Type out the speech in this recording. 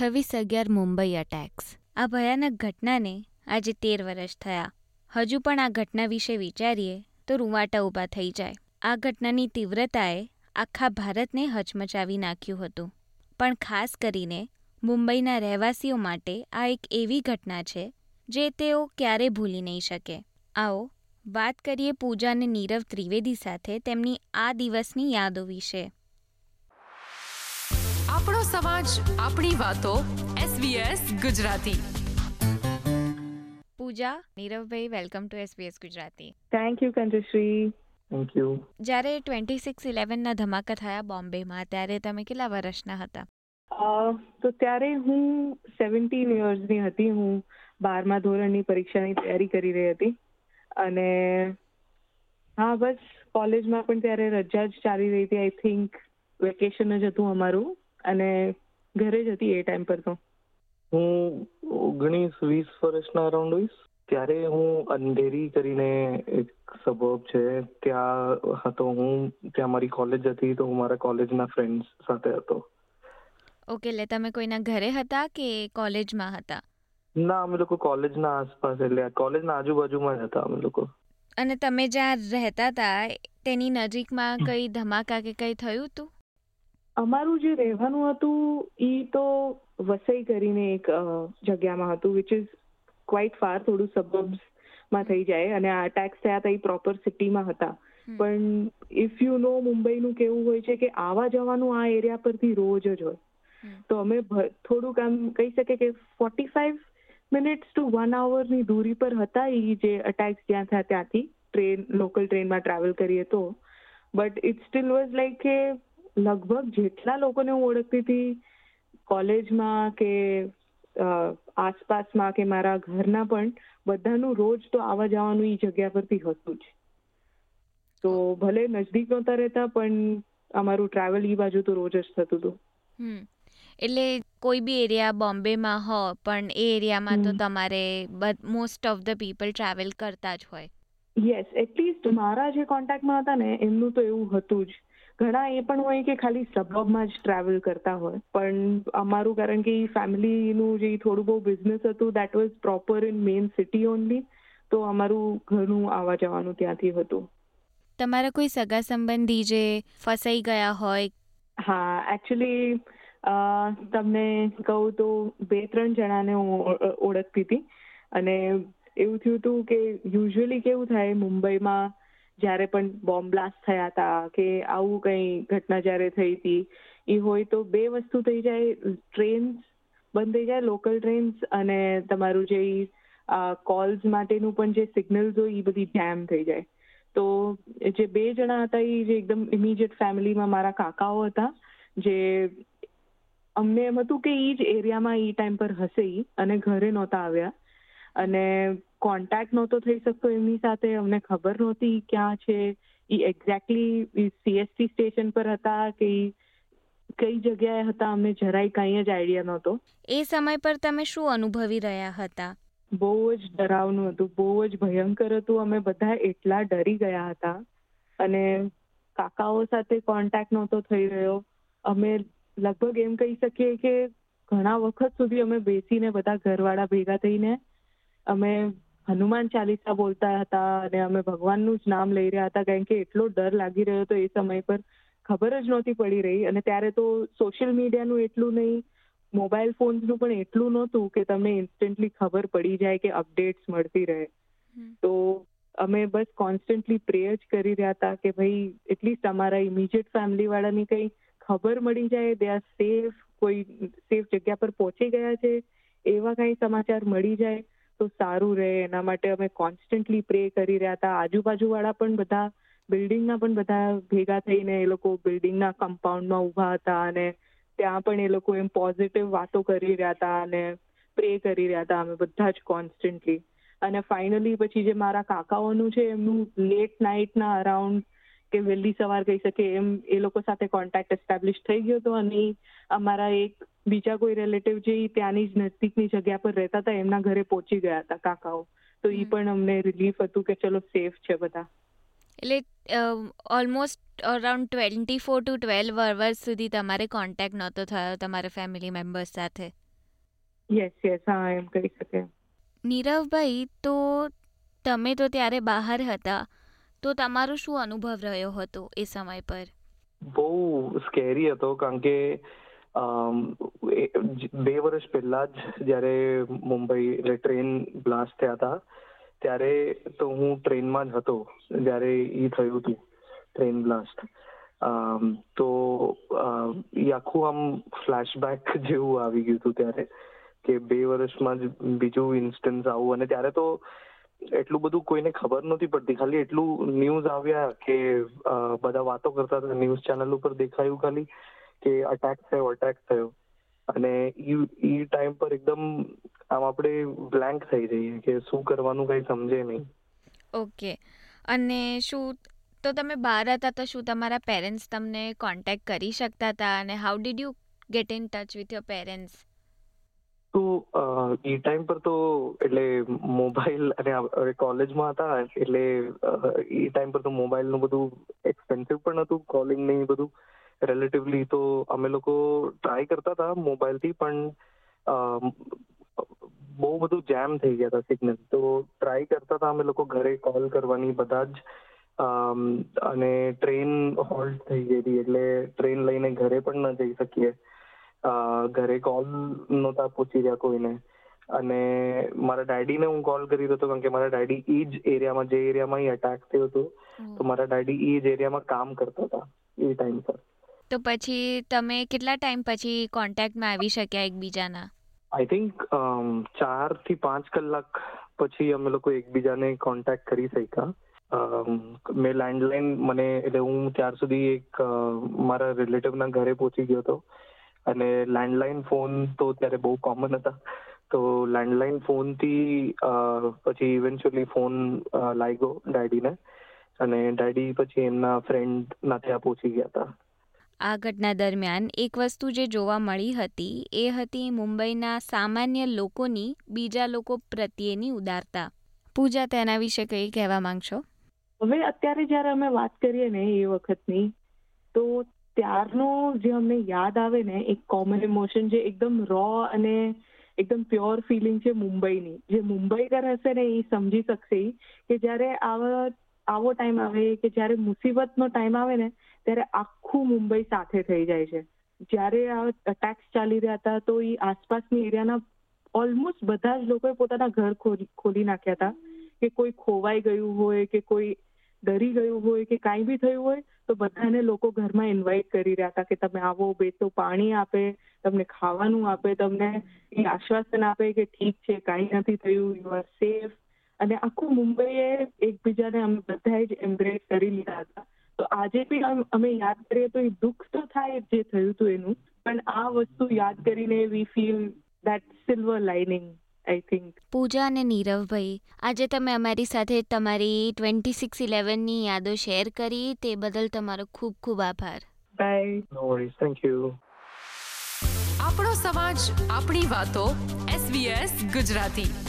છવ્વીસ અગિયાર મુંબઈ અટેક્સ આ ભયાનક ઘટનાને આજે તેર વર્ષ થયા. હજુ પણ આ ઘટના વિશે વિચારીએ તો રૂવાટા ઊભા થઈ જાય. આ ઘટનાની તીવ્રતાએ આખા ભારતને હચમચાવી નાખ્યું હતું. પણ ખાસ કરીને મુંબઈના રહેવાસીઓ માટે આ એક એવી ઘટના છે જે તેઓ ક્યારે ભૂલી નહીં શકે. આવો, વાત કરીએ પૂજા અને નીરવ ત્રિવેદી સાથે તેમની આ દિવસની યાદો વિશે. સમાજ આપણી વાતો SBS Gujarati. Pooja Niravbhai welcome to SBS Gujarati. Thank you Kanjshree thank you જ્યારે ટ્વેન્ટી સિક્સ ઇલેવનના ધમાકા થયા બોમ્બેમાં ત્યારે તમે કેટલા વર્ષના હતા? તો ત્યારે હું સેવન્ટીન યર્સની હતી. હું બારમા ધોરણની પરીક્ષાની તૈયારી કરી રહી હતી. અને હા બસ કોલેજમાં પણ ત્યારે રજા જ ચાલી રહી હતી. આઈ થિંક વેકેશન જ હતું અમારું. અને ઘરે જ હતી એ ટાઈમ પર તો. હું ઓગણીસ વીસ વર્ષના અરાઉન્ડ હોઈશ. ત્યારે હું અંધેરી કરીને એક સબર્બ છે. ત્યાં હતો હું. ત્યાં મારી કોલેજ હતી તો હું મારા કોલેજના ફ્રેન્ડ્સ સાથે હતો. ઓકે એટલે તમે કોઈના ઘરે હતા કે કોલેજમાં હતા? ના અમે લોકો કોલેજના આસપાસ એટલે કોલેજના આજુબાજુમાં જ હતા અમે લોકો. અને તમે જ્યાં રહેતા હતા તેની નજીકમાં કઈ ધમાકા કે કઈ થયું હતું અમારું જે રહેવાનું હતું એ તો વસઈ કરીને એક જગ્યામાં હતું વિચ ઇઝ ક્વાઇટ ફાર થોડું સબબ્સમાં થઈ જાય અને આ અટેક્સ થયા હતા એ પ્રોપર સિટીમાં હતા. પણ ઇફ યુ નો મુંબઈનું કેવું હોય છે કે આવા જવાનું આ એરિયા પરથી રોજ જ હોય. તો અમે થોડુંક આમ કહી શકીએ કે forty five minutes to one આવરની દૂરી પર હતા એ જે અટેક્સ જ્યાં થયા ત્યાંથી. ટ્રેન લોકલ ટ્રેનમાં ટ્રાવેલ કરીએ તો. But it still was like કે લગભગ જેટલા લોકોને હું ઓળખતી હતી કોલેજમાં કે આસપાસમાં કે મારા ઘરના પણ બધાનું રોજ તો આવવા જવાનું એ જગ્યા પરથી હતું જ. તો ભલે નજદીક નહોતા રહેતા પણ અમારું ટ્રાવેલ એ બાજુ તો રોજ જ થતું હતું. એટલે કોઈ બી એરિયા બોમ્બેમાં હો પણ એ એરિયામાં તો તમારે most of the people travel કરતા જ હોય. યસ એટલીસ્ટ મારા જે કોન્ટેક્ટમાં હતા ને એમનું તો એવું હતું જ. ઘણા એ પણ હોય કે ખાલી સબબમાં જ ટ્રાવેલ કરતા હોય. પણ અમારું કારણ કે ફેમિલીનું જે થોડું બહુ બિઝનેસ હતું that was proper in main city only તો અમારું ઘણું આવવા જવાનું ત્યાંથી હતું. તમારા કોઈ સગા સંબંધી જે ફસાઈ ગયા હોય? હા એકચ્યુઅલી તમને કહું તો બે ત્રણ જણાને હું ઓળખતી હતી. અને એવું થયું હતું કે યુઝ્યુઅલી કેવું થાય મુંબઈમાં જ્યારે પણ બોમ્બ બ્લાસ્ટ થયા હતા કે આવું કંઈ ઘટના જ્યારે થઈ હતી, એ હોય તો બે વસ્તુ થઈ જાય. ટ્રેન્સ બંધ થઈ જાય લોકલ ટ્રેન્સ અને તમારું જે કોલ્સ માટેનું પણ જે સિગ્નલ્સ હોય એ બધી જેમ થઈ જાય. તો જે બે જણા હતા એ જે એકદમ ઇમિડિયેટ ફેમિલીમાં મારા કાકાઓ હતા, જે અમને એમ હતું કે એ જ એરિયામાં એ ટાઈમ પર હશે અને ઘરે નહોતા આવ્યા. અને કોન્ટેક્ટ નહોતો થઈ શકતો એમની સાથે. અમને ખબર નહોતી ક્યાં છે. એ એક્ઝેક્ટલી સીએસટી સ્ટેશન પર હતા કે કઈ જગ્યાએ હતા? અમને જરાય કંઈ જ આઈડિયા નહોતો. એ સમય પર તમે શું અનુભવી રહ્યા હતા? બહુ જ ડરાવનું હતું. બહુ જ ભયંકર હતું. અમે બધા એટલા ડરી ગયા હતા. અને કાકાઓ સાથે કોન્ટેક્ટ નહોતો થઈ રહ્યો. અમે લગભગ એમ કહી શકીએ કે ઘણા વખત સુધી અમે બેસીને બધા ઘરવાળા ભેગા થઈને અમે હનુમાન ચાલીસા બોલતા હતા અને અમે ભગવાનનું જ નામ લઈ રહ્યા હતા. કારણ કે એટલો ડર લાગી રહ્યો હતો એ સમય પર. ખબર જ નહોતી પડી રહી. અને ત્યારે તો સોશિયલ મીડિયાનું એટલું નહીં મોબાઈલ ફોન્સનું પણ એટલું નહોતું કે તમને ઇન્સ્ટન્ટલી ખબર પડી જાય કે અપડેટ્સ મળતી રહે. તો અમે બસ કોન્સ્ટન્ટલી પ્રે જ કરી રહ્યા હતા કે ભાઈ એટલીસ્ટ અમારા ઇમિડિયેટ ફેમિલી વાળાની કંઈ ખબર મળી જાય દે આર સેફ કોઈ સેફ જગ્યા પર પહોંચી ગયા છે એવા કંઈ સમાચાર મળી જાય. તો સારું રહે, એના માટે અમે કોન્સ્ટન્ટલી પ્રે કરી રહ્યા હતા. આજુબાજુવાળા પણ બધા બિલ્ડિંગના પણ બધા ભેગા થઈને એ લોકો બિલ્ડિંગના કમ્પાઉન્ડમાં ઊભા હતા અને ત્યાં પણ એ લોકો એમ પોઝિટિવ વાતો કરી રહ્યા હતા અને પ્રે કરી રહ્યા હતા અમે બધા જ કોન્સ્ટન્ટલી અને ફાઇનલી પછી જે મારા કાકાઓનું છે, એમનું લેટ નાઇટના અરાઉન્ડ કે વહેલી સવાર કહી શકે એમ એ લોકો સાથે કોન્ટેક્ટ એસ્ટાબ્લિશ થઈ ગયો હતો અને અમારા એક બીજા કોઈ રિલેટિવ જે ત્યાંની જ નજદીકની જગ્યા પર રહેતા હતા એમના ઘરે પહોંચી ગયા હતા કાકાઓ. તો એ પણ અમને રિલીફ હતું કે ચલો સેફ છે બધા. એટલે almost around twenty four to twelve hours સુધી તમારે કોન્ટેક્ટ નહોતો થયો તમારા ફેમિલી મેમ્બર્સ સાથે? યસ યસ હા એમ કહી શકે. નીરવભાઈ તો તમે તો ત્યારે બહાર હતા. તો તમારો શું અનુભવ રહ્યો હતો એ સમય પર? બહુ સ્કેરી હતો કારણ કે બે વર્ષ પહેલા જ જ્યારે મુંબઈ એટલે ટ્રેન બ્લાસ્ટ થયા હતા, ત્યારે તો હું ટ્રેનમાં જ હતો, જ્યારે એ થયું હતું ટ્રેન બ્લાસ્ટ તો એ આખું આમ ફ્લેશબેક જેવું આવી ગયું હતું ત્યારે, કે બે વર્ષમાં જ બીજું ઇન્સ્ટન્સ આવું, અને ત્યારે તો એટલું બધું કોઈને ખબર નહોતી પડતી. ખાલી એટલું ન્યૂઝ આવ્યા કે બધા વાતો કરતા હતા. ન્યૂઝ ચેનલ ઉપર દેખાયું ખાલી કે અટેક થયો અટેક થયો. અને એ ટાઈમ પર એકદમ આમ આપણે બ્લેન્ક થઈ જઈએ કે શું કરવાનું કઈ સમજે નહીં. ઓકે અને શું, તો તમે બહાર હતા તો શું તમારા પેરેન્ટ્સ તમને કોન્ટેક્ટ કરી શકતા હતા? અને how did you get in touch with your parents તો એ ટાઈમ પર તો એટલે મોબાઈલ અને કોલેજમાં હતા, એટલે એ ટાઈમ પર તો મોબાઈલનું બધું એક્સપેન્સિવ પણ હતું કોલિંગ ને બધું રિલેટિવલી તો અમે લોકો ટ્રાય કરતા હતા મોબાઈલથી, પણ બહુ બધું જેમ થઈ ગયા હતા સિગ્નલ તો ટ્રાય કરતા હતા અમે લોકો ઘરે કોલ કરવાની બધા જ અને ટ્રેન હોલ્ટ થઈ ગઈ હતી, એટલે ટ્રેન લઈને ઘરે પણ ન જઈ શકીએ. ઘરે કોલ નહોતા પૂછી રહ્યા કોઈને. અને મારા ડેડીને હું કોલ કરી હતો કારણ કે મારા ડેડી એ જ એરિયામાં જે એરિયામાં અટેક થયો હતો તો મારા ડેડી એ જ એરિયામાં કામ કરતા હતા એ ટાઈમ પર. તો પછી તમે કેટલા ટાઈમ પછી કોન્ટેક્ટમાં આવી શક્યા એકબીજાના? આઈ થિંક ચારથી પાંચ કલાક પછી અમે લોકો એકબીજાને કોન્ટેક્ટ કરી શક્યા. મેં લેન્ડલાઇન મને એટલે હું ત્યાર સુધી એક મારા રિલેટિવના ઘરે પહોંચી ગયો હતો. અને લેન્ડલાઇન ફોન તો ત્યારે બહુ કોમન હતા. તો લેન્ડલાઇન ફોનથી પછી ઇવેન્ચ્યુઅલી ફોન લાગ્યો ડેડીને અને ડેડી પછી એમના ફ્રેન્ડના ત્યાં પહોંચી ગયા હતા. આ ઘટના દરમિયાન એક વસ્તુ જે જોવા મળી હતી એ હતી મુંબઈના સામાન્ય લોકોની બીજા લોકો પ્રત્યેની ઉદારતા. પૂજા તેના વિશે કંઈ કહેવા માંગશો? હવે અત્યારે જ્યારે અમે વાત કરીએ ને એ વખતની તો ત્યારનું જે અમને યાદ આવે ને, એક કોમન ઇમોશન જે એકદમ રો અને એકદમ પ્યોર ફિલિંગ છે મુંબઈની. જે મુંબઈકર હશે ને એ સમજી શકશે કે જ્યારે આવા, આવો ટાઈમ આવે કે જ્યારે મુસીબતનો ટાઈમ આવે ને, ત્યારે આખું મુંબઈ સાથે થઈ જાય છે. જ્યારે આ અટેક્સ ચાલી રહ્યા હતા, તો એ આસપાસની એરિયાના ઓલમોસ્ટ બધા જ લોકોએ પોતાના ઘર ખોલી ખોલી નાખ્યા હતા. કે કોઈ ખોવાઈ ગયું હોય કે કોઈ ડરી ગયું હોય કે કાંઈ બી થયું હોય, તો બધાને લોકો ઘરમાં ઇન્વાઇટ કરી રહ્યા હતા કે તમે આવો, બેસો, પાણી આપે, તમને ખાવાનું આપે, તમને એ આશ્વાસન આપે કે ઠીક છે, કાંઈ નથી થયું યુ આર સેફ અને આખું મુંબઈએ એકબીજાને અમે બધાએ જ એમ્બ્રેસ કરી લીધા હતા. તો આજે બી અમે યાદ કરીએ તો એ દુઃખ તો થાય જ થયું હતું એનું, પણ આ વસ્તુ યાદ કરીને we feel that silver lining I think Pooja અને નીરવભાઈ આજે તમે અમારી સાથે તમારી ટ્વેન્ટી સિક્સ ઇલેવનની યાદો શેર કરી તે બદલ તમારો ખૂબ ખૂબ આભાર. Bye no worries thank you આપણો સમાજ આપણી વાતો એસબીએસ ગુજરાતી.